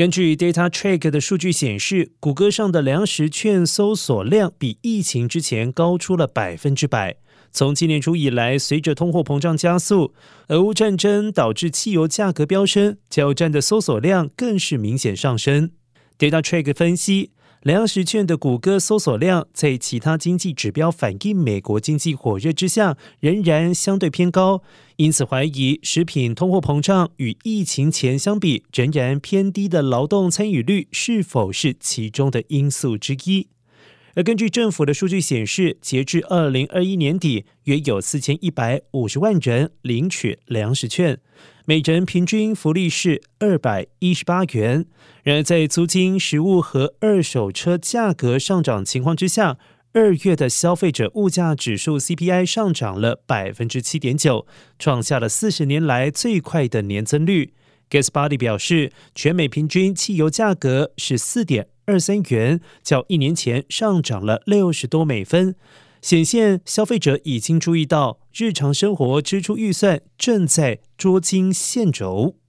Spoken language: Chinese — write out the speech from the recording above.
根据 Data Track 的数据显示，谷歌上的粮食券搜索量比疫情之前高出了百分之百。从今年初以来，随着通货膨胀加速，俄乌战争导致汽油价格飙升，加油站的搜索量更是明显上升。Data Track 分析。粮食券的谷歌搜索量，在其他经济指标反映美国经济火热之下，仍然相对偏高，因此怀疑食品通货膨胀与疫情前相比仍然偏低的劳动参与率，是否是其中的因素之一？而根据政府的数据显示，截至二零二一年底，约有四千一百五十万人领取粮食券，每人平均福利是二百一十八元。然而，在租金、食物和二手车价格上涨情况之下，二月的消费者物价指数 CPI 上涨了百分之七点九，创下了四十年来最快的年增率。GasBuddy 表示，全美平均汽油价格是四点。二三元，较一年前上涨了六十多美分，显现消费者已经注意到日常生活支出预算正在捉襟见肘。